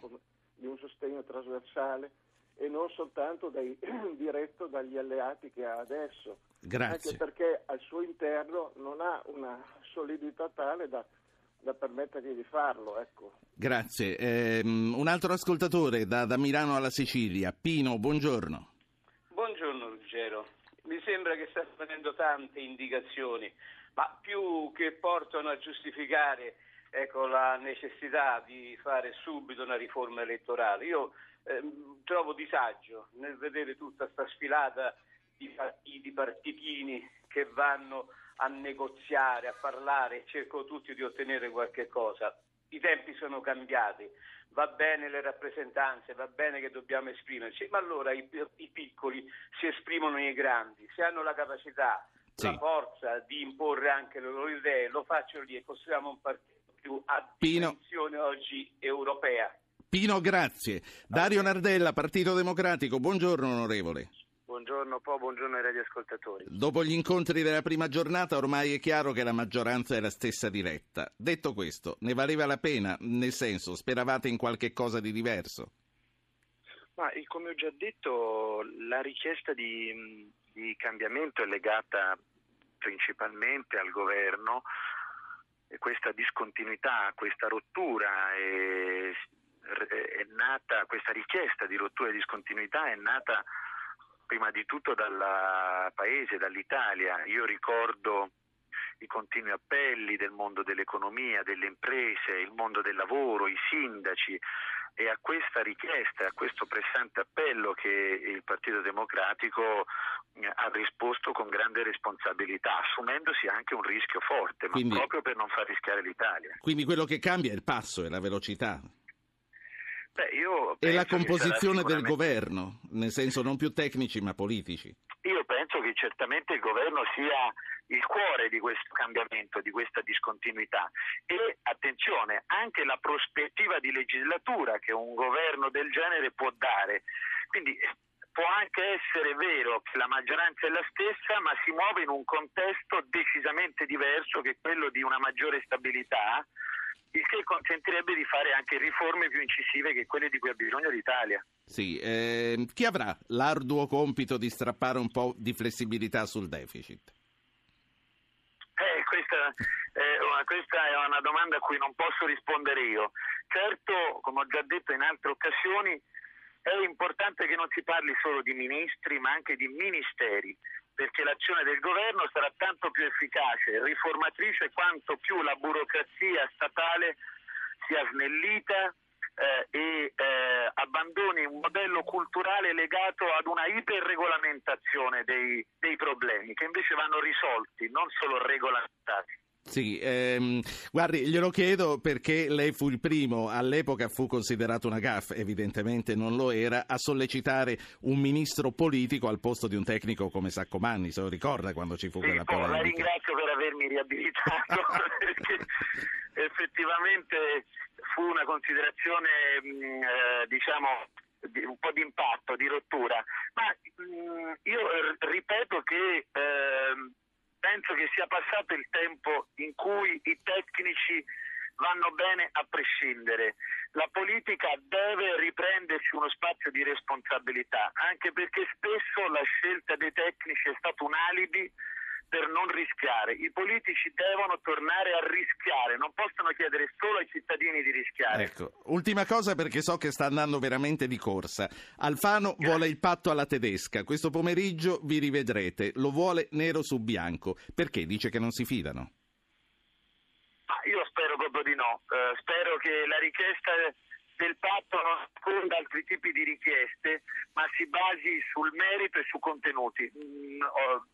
di un sostegno trasversale, e non soltanto dai, diretto dagli alleati che ha adesso. Grazie. Anche perché al suo interno non ha una solidità tale da, da permettergli di farlo. Ecco. Grazie. Eh, un altro ascoltatore da, da Milano alla Sicilia, Pino, buongiorno. Buongiorno Ruggero. Mi sembra che sta venendo tante indicazioni, ma più che portano a giustificare ecco, la necessità di fare subito una riforma elettorale. Io eh, trovo disagio nel vedere tutta questa sfilata di partiti, partitini che vanno a negoziare, a parlare cercano tutti di ottenere qualche cosa. I tempi sono cambiati, va bene le rappresentanze, va bene che dobbiamo esprimerci, ma allora i, i piccoli si esprimono nei grandi, se hanno la capacità, sì. la forza di imporre anche le loro idee, lo facciano lì e costruiamo un partito più a dimensione oggi europea. Pino, grazie. Dario Nardella, Partito Democratico, buongiorno onorevole. Buongiorno Po, buongiorno ai radioascoltatori. Dopo gli incontri della prima giornata ormai è chiaro che la maggioranza è la stessa diretta. Detto questo, ne valeva la pena? Nel senso, speravate in qualche cosa di diverso? Ma come ho già detto, la richiesta di, di cambiamento è legata principalmente al governo questa discontinuità, questa rottura è, nata, questa richiesta di rottura e discontinuità è nata prima di tutto dal paese, dall'Italia. Io ricordo i continui appelli del mondo dell'economia, delle imprese, il mondo del lavoro, i sindaci e a questa richiesta, a questo pressante appello che il Partito Democratico eh, ha risposto con grande responsabilità, assumendosi anche un rischio forte, ma Quindi- proprio per non far rischiare l'Italia. Quindi quello che cambia è il passo, è la velocità. Beh, E la composizione sarà del sicuramente- governo, nel senso non più tecnici ma politici. Io penso che certamente il governo sia il cuore di questo cambiamento, di questa discontinuità e attenzione, anche la prospettiva di legislatura che un governo del genere può dare. Quindi può anche essere vero che la maggioranza è la stessa, ma si muove in un contesto decisamente diverso che quello di una maggiore stabilità, il che consentirebbe di fare anche riforme più incisive che quelle di cui ha bisogno l'Italia. Sì, ehm, chi avrà l'arduo compito di strappare un po' di flessibilità sul deficit? Eh, questa, è una- questa è una domanda a cui non posso rispondere io. Certo, come ho già detto in altre occasioni, è importante che non si parli solo di ministri, ma anche di ministeri, perché l'azione del governo sarà tanto più efficace e riformatrice quanto più la burocrazia statale sia snellita eh, e eh, abbandoni un modello culturale legato ad una iperregolamentazione dei, dei problemi, che invece vanno risolti, non solo regolamentati. Sì, ehm, guardi, glielo chiedo perché lei fu il primo, all'epoca fu considerato una gaffa, evidentemente non lo era, a sollecitare un ministro politico al posto di un tecnico come Saccomanni, se lo ricorda quando ci fu quella Oh, la polemica. ringrazio per avermi riabilitato perché effettivamente fu una considerazione mh, eh, diciamo di- un po' di impatto, di rottura, ma mh, io r- ripeto che ehm, penso che sia passato il tempo in cui i tecnici vanno bene a prescindere. La politica deve riprendersi uno spazio di responsabilità, anche perché spesso la scelta dei tecnici è stato un alibi per non rischiare. I politici devono tornare a rischiare, non possono chiedere solo ai cittadini di rischiare. Ecco, ultima cosa perché so che sta andando veramente di corsa. Alfano vuole il patto alla tedesca, questo pomeriggio vi rivedrete, lo vuole nero su bianco, perché dice che non si fidano? Ma io spero proprio di no. Eh, spero che la richiesta del patto non nasconda altri tipi di richieste, ma si basi sul merito e su contenuti. Mm, ho-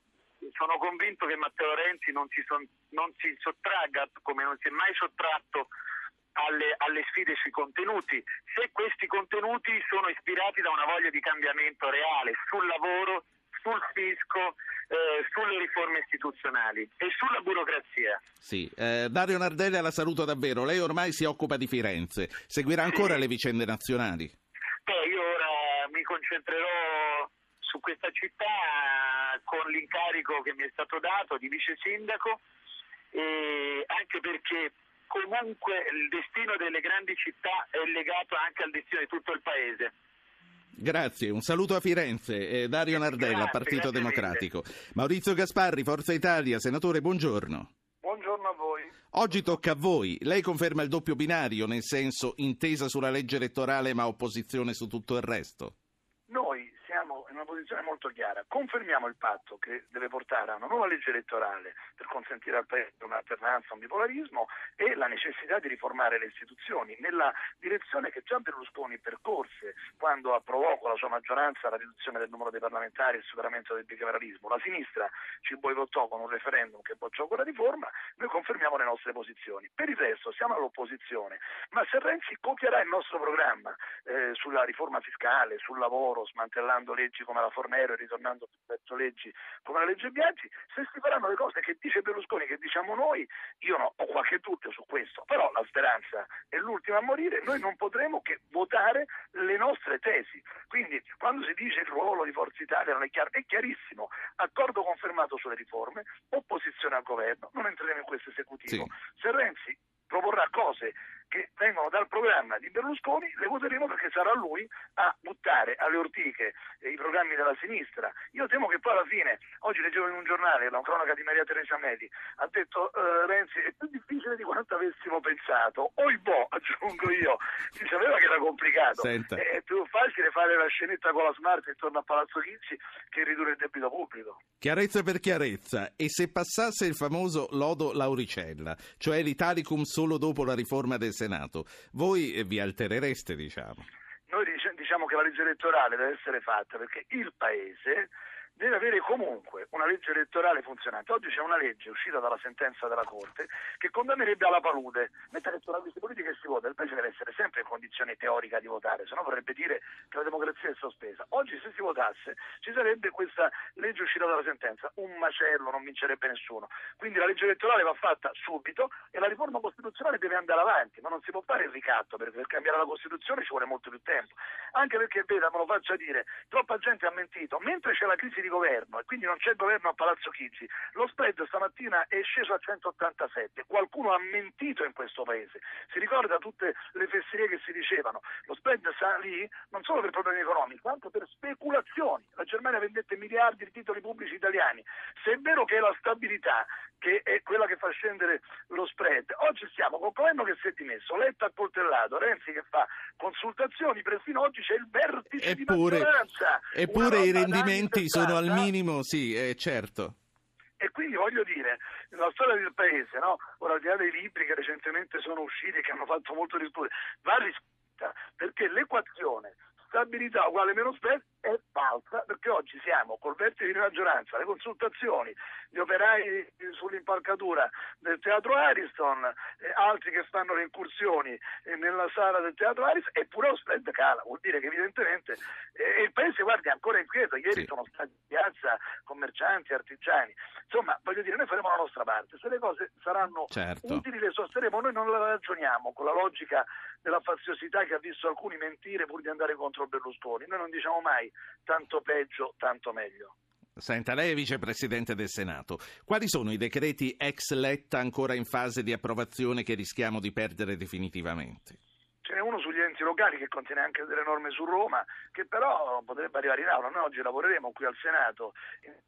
sono convinto che Matteo Renzi non si, son- non si sottragga, come non si è mai sottratto, alle, alle sfide sui contenuti, se questi contenuti sono ispirati da una voglia di cambiamento reale sul lavoro, sul fisco, eh, sulle riforme istituzionali e sulla burocrazia. Sì, eh, Dario Nardelli la saluto davvero, lei ormai si occupa di Firenze, seguirà ancora le vicende nazionali? Beh, io ora mi concentrerò su questa città con l'incarico che mi è stato dato di vice sindaco e anche perché comunque il destino delle grandi città è legato anche al destino di tutto il paese. Grazie, un saluto a Firenze, eh, Dario Nardella, Grazie, Partito grazie Democratico. Maurizio Gasparri, Forza Italia, senatore, buongiorno. Buongiorno a voi. Oggi tocca a voi, lei conferma il doppio binario, nel senso intesa sulla legge elettorale ma opposizione su tutto il resto? Noi siamo in una posizione molto chiara, confermiamo il patto che deve portare a una nuova legge elettorale per consentire al Paese un'alternanza, un bipolarismo e la necessità di riformare le istituzioni nella direzione che già Berlusconi percorse quando approvò con la sua maggioranza la riduzione del numero dei parlamentari e il superamento del bicameralismo. La sinistra ci boicottò con un referendum che bocciò quella riforma, noi confermiamo le nostre posizioni. Per il resto siamo all'opposizione, ma se Renzi copierà il nostro programma eh, sulla riforma fiscale, sul lavoro, smantellando leggi come la Fornero e ritornando verso leggi come la legge Biaggi, se si faranno le cose che dice Berlusconi, che diciamo noi, io no, ho qualche dubbio su questo, però la speranza è l'ultima a morire, noi non potremo che votare le nostre tesi. Quindi quando si dice il ruolo di Forza Italia non è chiaro, è chiarissimo, accordo confermato sulle riforme, opposizione al governo, non entreremo in questo esecutivo. Se Renzi proporrà cose che vengono dal programma di Berlusconi, le voteremo perché sarà lui a buttare alle ortiche eh, i programmi della sinistra. Io temo che poi alla fine, oggi leggevo in un giornale la cronaca di Maria Teresa Medi, ha detto eh, Renzi è più difficile di quanto avessimo pensato. Oi boh, aggiungo io, si sapeva che era complicato. Senta. È più facile fare la scenetta con la smart intorno a Palazzo Chizzi che ridurre il debito pubblico. Chiarezza per chiarezza, e se passasse il famoso lodo Lauricella, cioè l'Italicum solo dopo la riforma del Senato, voi eh, vi alterereste, diciamo? Noi dic- diciamo che la legge elettorale deve essere fatta perché il Paese deve avere comunque una legge elettorale funzionante. Oggi c'è una legge uscita dalla sentenza della Corte che condannerebbe alla palude. Mentre elettoralisti politiche si vota, il Paese deve essere sempre in condizione teorica di votare, se no vorrebbe dire che la democrazia è sospesa. Oggi se si votasse ci sarebbe questa legge uscita dalla sentenza, un macello, non vincerebbe nessuno. Quindi la legge elettorale va fatta subito e la riforma costituzionale deve andare avanti, ma non si può fare il ricatto, perché per cambiare la Costituzione ci vuole molto più tempo. Anche perché, veda, me lo faccia dire, troppa gente ha mentito, mentre c'è la crisi di governo e quindi non c'è governo a Palazzo Chigi. Lo spread stamattina è sceso a 187. Qualcuno ha mentito in questo paese. Si ricorda tutte le fesserie che si dicevano. Lo spread salì non solo per problemi economici, ma anche per speculazioni. La Germania vendette miliardi di titoli pubblici italiani. Se è vero che è la stabilità che è quella che fa scendere lo spread, oggi siamo con il governo che si è dimesso, Letta accoltellato, Renzi che fa consultazioni, persino oggi c'è il vertice Eppure, di maggioranza. eppure i rendimenti da al 70. minimo, sì, eh, certo. E quindi voglio dire, la storia del paese, no? ora al di là dei libri che recentemente sono usciti e che hanno fatto molto discutere, va riscritta perché l'equazione stabilità uguale meno spread è falsa perché oggi siamo col vertice di maggioranza, le consultazioni, gli operai sull'impalcatura del teatro Ariston, eh, altri che fanno le incursioni eh, nella sala del teatro Ariston, eppure lo spread cala, vuol dire che evidentemente eh, il paese guardi è ancora inquieto, ieri Sì. sono stati in piazza commercianti, artigiani, insomma voglio dire noi faremo la nostra parte, se le cose saranno Certo. utili le sosterremo, noi non la ragioniamo con la logica della faziosità che ha visto alcuni mentire pur di andare contro Berlusconi, noi non diciamo mai tanto peggio, tanto meglio. Senta, lei è vicepresidente del Senato. Quali sono i decreti ex Letta ancora in fase di approvazione che rischiamo di perdere definitivamente? Ce n'è uno sugli locali che contiene anche delle norme su Roma, che però potrebbe arrivare in aula. Noi oggi lavoreremo qui al Senato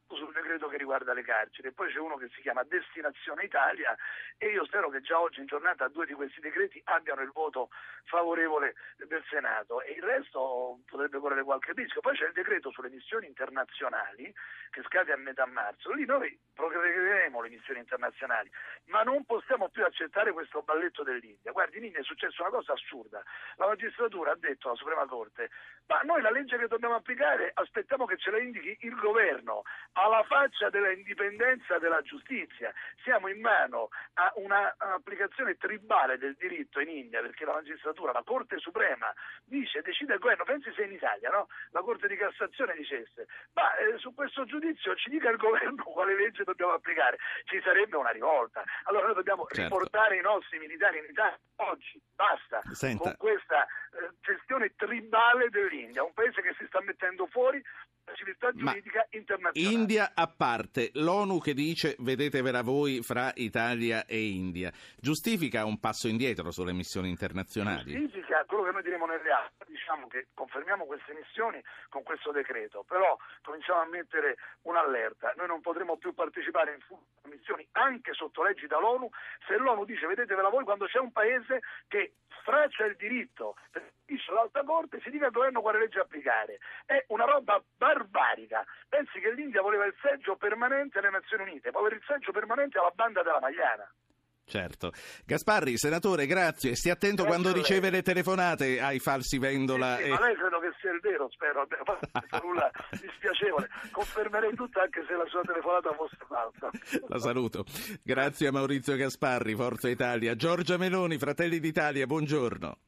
sul decreto che riguarda le carceri e poi c'è uno che si chiama Destinazione Italia e io spero che già oggi in giornata due di questi decreti abbiano il voto favorevole del Senato e il resto potrebbe correre qualche rischio. Poi c'è il decreto sulle missioni internazionali che scade a metà marzo. Lì noi progrederemo le missioni internazionali, ma non possiamo più accettare questo balletto dell'India. Guardi, in India è successa una cosa assurda. La magistratura ha detto alla Suprema Corte, ma noi la legge che dobbiamo applicare aspettiamo che ce la indichi il governo, alla faccia della indipendenza della giustizia. Siamo in mano a una- un'applicazione tribale del diritto in India, perché la magistratura, la Corte Suprema, dice, decide il governo, pensi se in Italia, no? La Corte di Cassazione dicesse, ma eh, su questo giudizio ci dica il governo quale legge dobbiamo applicare, ci sarebbe una rivolta. Allora noi dobbiamo Certo. riportare i nostri militari in Italia oggi, basta, Senta. con questa gestione tribale dell'India, un paese che si sta mettendo fuori civiltà Ma giuridica internazionale. India a parte, l'ONU che dice vedetevela voi fra Italia e India, giustifica un passo indietro sulle missioni internazionali? Significa quello che noi diremo nelle aule, diciamo che confermiamo queste missioni con questo decreto, però cominciamo a mettere un'allerta, noi non potremo più partecipare in a missioni anche sotto leggi dall'ONU se l'ONU dice vedetevela voi quando c'è un paese che straccia il diritto, dice l'alta corte, si dica al governo quale legge applicare. È una roba barbarica. Pensi che l'India voleva il seggio permanente alle Nazioni Unite, può avere il seggio permanente alla banda della Magliana. Certo. Gasparri, senatore, grazie. Stia attento Grazie quando riceve le telefonate ai falsi vendola. Sì, sì, e- ma lei credo che sia il vero, spero, nulla dispiacevole. Confermerei tutto anche se la sua telefonata fosse falsa. La saluto. Grazie a Maurizio Gasparri, Forza Italia. Giorgia Meloni, Fratelli d'Italia, buongiorno.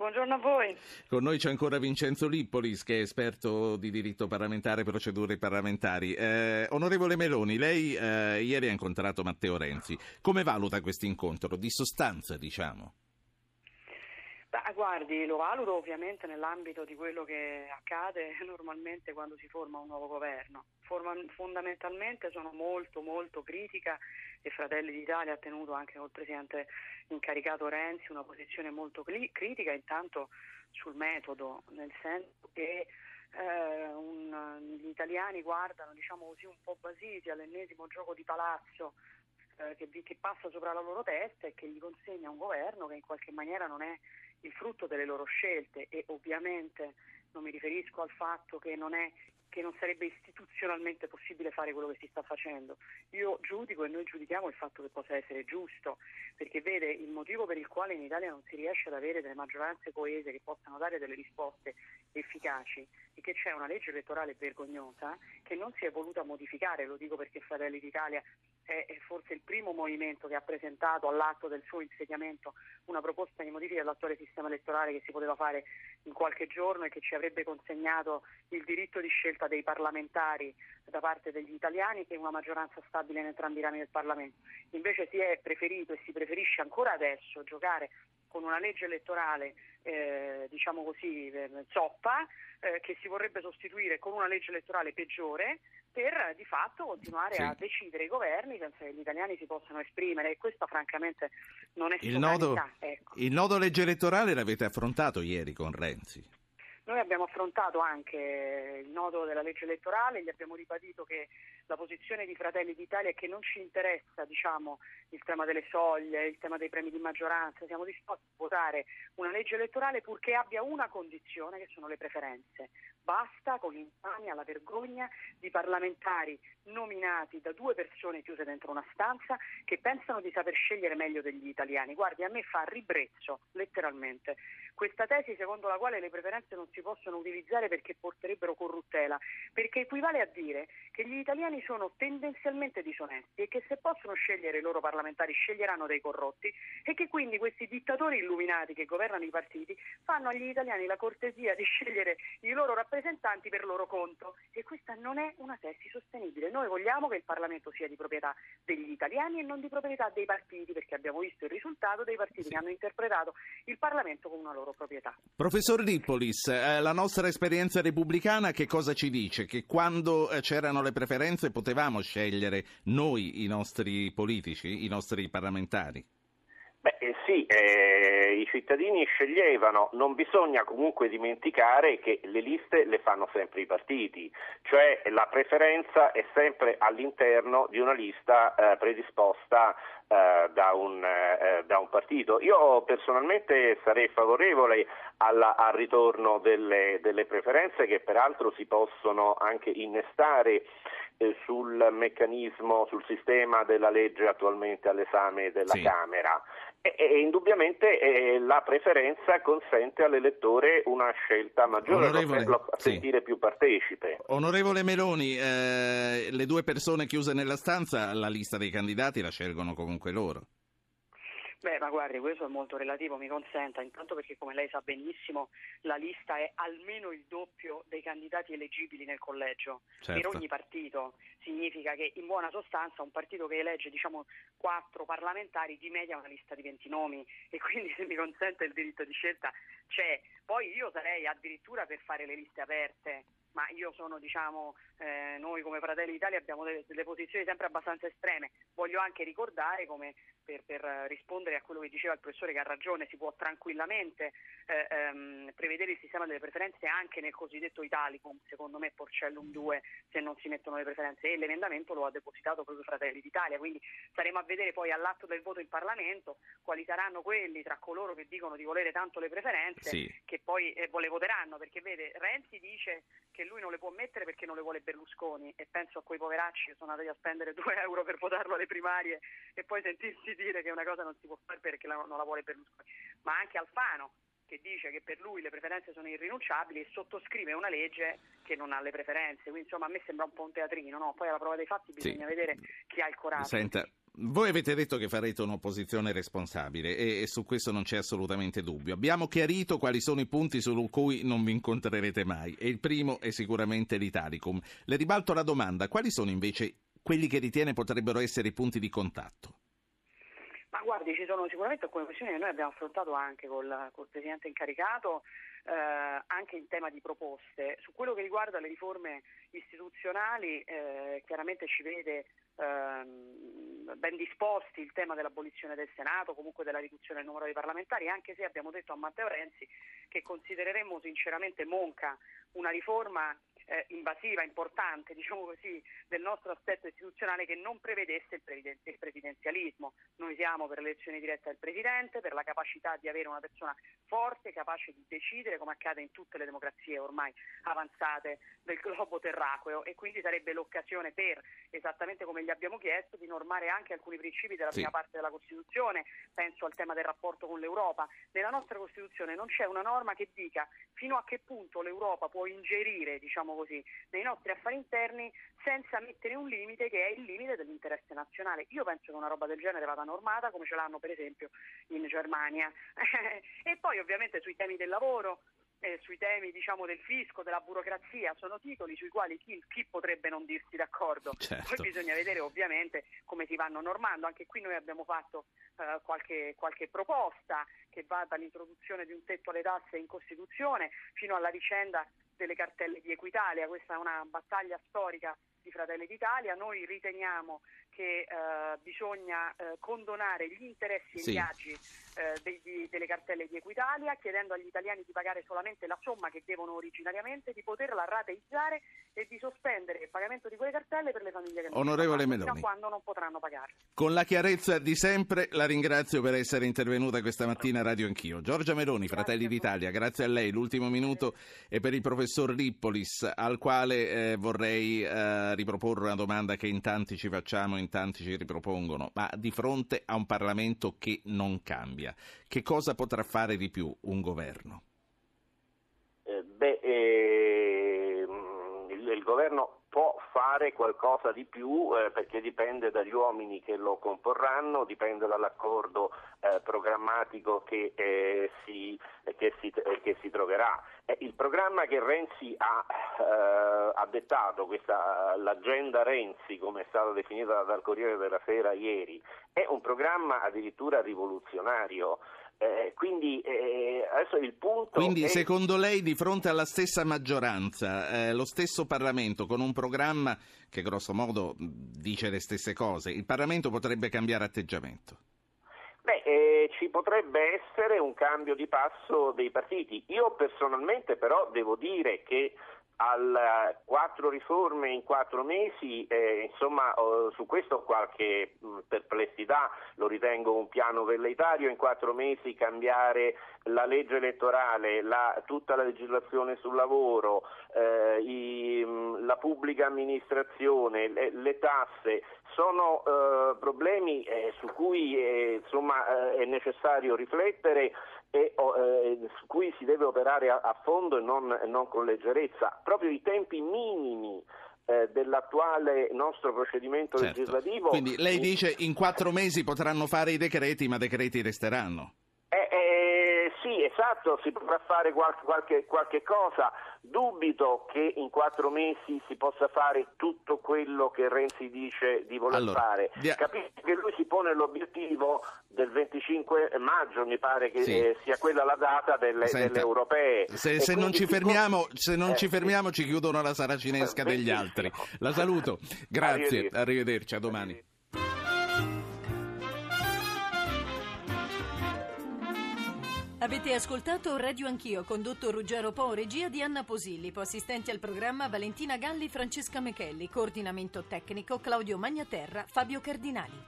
Buongiorno a voi. Con noi c'è ancora Vincenzo Lippolis, che è esperto di diritto parlamentare e procedure parlamentari. Eh, onorevole Meloni, lei eh, ieri ha incontrato Matteo Renzi. Come valuta questo incontro? Di sostanza, diciamo. Ma Guardi, lo valuto ovviamente nell'ambito di quello che accade normalmente quando si forma un nuovo governo. Forma, fondamentalmente sono molto molto critica e Fratelli d'Italia ha tenuto anche col Presidente incaricato Renzi una posizione molto cli- critica intanto sul metodo, nel senso che eh, un, gli italiani guardano diciamo così un po' basiti all'ennesimo gioco di palazzo eh, che, che passa sopra la loro testa e che gli consegna un governo che in qualche maniera non è il frutto delle loro scelte e ovviamente non mi riferisco al fatto che non, è, che non sarebbe istituzionalmente possibile fare quello che si sta facendo. Io giudico e noi giudichiamo il fatto che possa essere giusto, perché vede il motivo per il quale in Italia non si riesce ad avere delle maggioranze coese che possano dare delle risposte efficaci e che c'è una legge elettorale vergognosa che non si è voluta modificare, lo dico perché Fratelli d'Italia è forse il primo movimento che ha presentato all'atto del suo insediamento una proposta di modifica dell'attuale sistema elettorale che si poteva fare in qualche giorno e che ci avrebbe consegnato il diritto di scelta dei parlamentari da parte degli italiani e una maggioranza stabile in entrambi i rami del Parlamento. Invece si è preferito e si preferisce ancora adesso giocare con una legge elettorale eh, diciamo così eh, zoppa eh, che si vorrebbe sostituire con una legge elettorale peggiore per di fatto continuare sì. a decidere i governi senza che gli italiani si possano esprimere e questo francamente non è il nodo, ecco. il nodo legge elettorale l'avete affrontato ieri con Renzi. Noi abbiamo affrontato anche il nodo della legge elettorale, gli abbiamo ribadito che la posizione di Fratelli d'Italia è che non ci interessa diciamo, il tema delle soglie, il tema dei premi di maggioranza, siamo disposti a votare una legge elettorale purché abbia una condizione che sono le preferenze. Basta con l'infamia, la vergogna di parlamentari nominati da due persone chiuse dentro una stanza che pensano di saper scegliere meglio degli italiani. Guardi, a me fa ribrezzo, letteralmente, questa tesi secondo la quale le preferenze non si possono utilizzare perché porterebbero corruttela, perché equivale a dire che gli italiani sono tendenzialmente disonesti e che se possono scegliere i loro parlamentari sceglieranno dei corrotti e che quindi questi dittatori illuminati che governano i partiti fanno agli italiani la cortesia di scegliere i loro rappresentanti per loro conto e questa non è una tesi sostenibile. Noi vogliamo che il Parlamento sia di proprietà degli italiani e non di proprietà dei partiti perché abbiamo visto il risultato dei partiti sì. che hanno interpretato il Parlamento come una loro proprietà. Professor Lippolis, eh, la nostra esperienza repubblicana che cosa ci dice? Che quando eh, c'erano le preferenze potevamo scegliere noi i nostri politici, i nostri parlamentari? Beh eh, sì, eh, i cittadini sceglievano, non bisogna comunque dimenticare che le liste le fanno sempre i partiti, cioè la preferenza è sempre all'interno di una lista eh, predisposta eh, da, un, eh, da, un, partito. Io personalmente sarei favorevole alla, al ritorno delle, delle preferenze che peraltro si possono anche innestare sul meccanismo, sul sistema della legge attualmente all'esame della sì. Camera. E, e indubbiamente eh, la preferenza consente all'elettore una scelta maggiore, Onorevole, lo a sentire sì. più partecipe. Onorevole Meloni, eh, le due persone chiuse nella stanza, la lista dei candidati la scelgono comunque loro. Beh, ma guardi, questo è molto relativo, mi consenta, intanto perché come lei sa benissimo la lista è almeno il doppio dei candidati eleggibili nel collegio. Certo. Per ogni partito significa che in buona sostanza un partito che elegge diciamo quattro parlamentari di media una lista di 20 nomi e quindi se mi consente il diritto di scelta c'è. Poi io sarei addirittura per fare le liste aperte ma io sono, diciamo, eh, noi come Fratelli d'Italia abbiamo delle, delle, posizioni sempre abbastanza estreme. Voglio anche ricordare, come per, per, rispondere a quello che diceva il professore che ha ragione, si può tranquillamente eh, ehm, prevedere il sistema delle preferenze anche nel cosiddetto Italicum, secondo me Porcellum 2, se non si mettono le preferenze, e l'emendamento lo ha depositato proprio Fratelli d'Italia, quindi staremo a vedere poi all'atto del voto in Parlamento quali saranno quelli tra coloro che dicono di volere tanto le preferenze sì. che poi eh, le voteranno, perché vede Renzi dice che che lui non le può mettere perché non le vuole Berlusconi e penso a quei poveracci che sono andati a spendere 2 euro per votarlo alle primarie e poi sentirsi dire che una cosa non si può fare perché non la vuole Berlusconi, ma anche Alfano che dice che per lui le preferenze sono irrinunciabili e sottoscrive una legge che non ha le preferenze. Quindi insomma a me sembra un po' un teatrino, no? Poi alla prova dei fatti bisogna sì. vedere chi ha il coraggio. Senta, voi avete detto che farete un'opposizione responsabile e, e, su questo non c'è assolutamente dubbio. Abbiamo chiarito quali sono i punti su cui non vi incontrerete mai e il primo è sicuramente l'Italicum. Le ribalto la domanda, quali sono invece quelli che ritiene potrebbero essere i punti di contatto? Ma guardi, ci sono sicuramente alcune questioni che noi abbiamo affrontato anche col, col Presidente incaricato, eh, anche in tema di proposte. Su quello che riguarda le riforme istituzionali, eh, chiaramente ci vede ehm, ben disposti il tema dell'abolizione del Senato, comunque della riduzione del numero dei parlamentari, anche se abbiamo detto a Matteo Renzi che considereremmo sinceramente monca una riforma eh, invasiva, importante, diciamo così, del nostro assetto istituzionale che non prevedesse il, previden- il presidenzialismo. Noi siamo per l'elezione diretta del Presidente, per la capacità di avere una persona forte, capace di decidere, come accade in tutte le democrazie ormai avanzate del globo terracqueo e quindi sarebbe l'occasione per, esattamente come gli abbiamo chiesto, di normare anche alcuni principi della Sì. prima parte della Costituzione, penso al tema del rapporto con l'Europa. Nella nostra Costituzione non c'è una norma che dica fino a che punto l'Europa può ingerire, diciamo così, nei nostri affari interni senza mettere un limite che è il limite dell'interesse nazionale. Io penso che una roba del genere vada normata come ce l'hanno per esempio in Germania. e poi ovviamente sui temi del lavoro, eh, sui temi diciamo, del fisco, della burocrazia, sono titoli sui quali chi, chi potrebbe non dirsi d'accordo. Certo. Poi bisogna vedere ovviamente come si vanno normando. Anche qui noi abbiamo fatto eh, qualche, qualche proposta che va dall'introduzione di un tetto alle tasse in Costituzione fino alla vicenda delle cartelle di Equitalia. Questa è una battaglia storica di Fratelli d'Italia. Noi riteniamo che eh, bisogna eh, condonare gli interessi e Sì. gli agi eh, degli- delle cartelle di Equitalia, chiedendo agli italiani di pagare solamente la somma che devono originariamente, di poterla rateizzare e di sospendere il pagamento di quelle cartelle per le famiglie che non Onorevole Meloni. a quando non potranno pagare. Con la chiarezza di sempre la ringrazio per essere intervenuta questa mattina a Radio Anch'io. Giorgia Meloni, Fratelli d'Italia, grazie a lei. L'ultimo minuto è per il professor Lippolis, al quale eh, vorrei eh, riproporre una domanda che in tanti ci facciamo, in tanti ci ripropongono. Ma di fronte a un Parlamento che non cambia, che cosa potrà fare di più un governo? Eh, beh, ehm, il, il governo può fare qualcosa di più eh, perché dipende dagli uomini che lo comporranno, dipende dall'accordo eh, programmatico che, eh, si, che, si, eh, che si troverà. Eh, il programma che Renzi ha, eh, ha dettato, questa, l'agenda Renzi come è stata definita dal Corriere della Sera ieri, è un programma addirittura rivoluzionario. Eh, quindi eh, adesso il punto Quindi è... secondo lei di fronte alla stessa maggioranza, eh, lo stesso Parlamento con un programma che grosso modo dice le stesse cose, il Parlamento potrebbe cambiare atteggiamento? Beh, eh, ci potrebbe essere un cambio di passo dei partiti. Io personalmente però devo dire che al quattro riforme in quattro mesi, eh, insomma, su questo ho qualche perplessità, lo ritengo un piano velleitario in quattro mesi cambiare la legge elettorale, la- tutta la legislazione sul lavoro, eh, i- la pubblica amministrazione, le, le tasse, sono eh, problemi eh, su cui eh, insomma, eh, è necessario riflettere e eh, su cui si deve operare a, a fondo e non, non con leggerezza. Proprio i tempi minimi eh, dell'attuale nostro procedimento Certo. legislativo. Quindi lei dice in quattro mesi potranno fare i decreti, ma decreti resteranno. Eh, eh, sì, esatto, si potrà fare qualche, qualche, qualche cosa. Dubito che in quattro mesi si possa fare tutto quello che Renzi dice di voler Allora, fare. dia- Capisco che lui si pone l'obiettivo del 25 maggio, mi pare che Sì. eh, sia quella la data delle, Senta, delle europee. Se, E se non quindi ci si fermiamo, può- se non Eh, ci sì. fermiamo ci chiudono la saracinesca degli Benissimo. altri. La saluto. Grazie, Arrivederci. arrivederci, a domani. Avete ascoltato Radio Anch'io, condotto Ruggero Po, regia di Anna Posillipo, assistenti al programma Valentina Galli, Francesca Mechelli, coordinamento tecnico Claudio Magnaterra, Fabio Cardinali.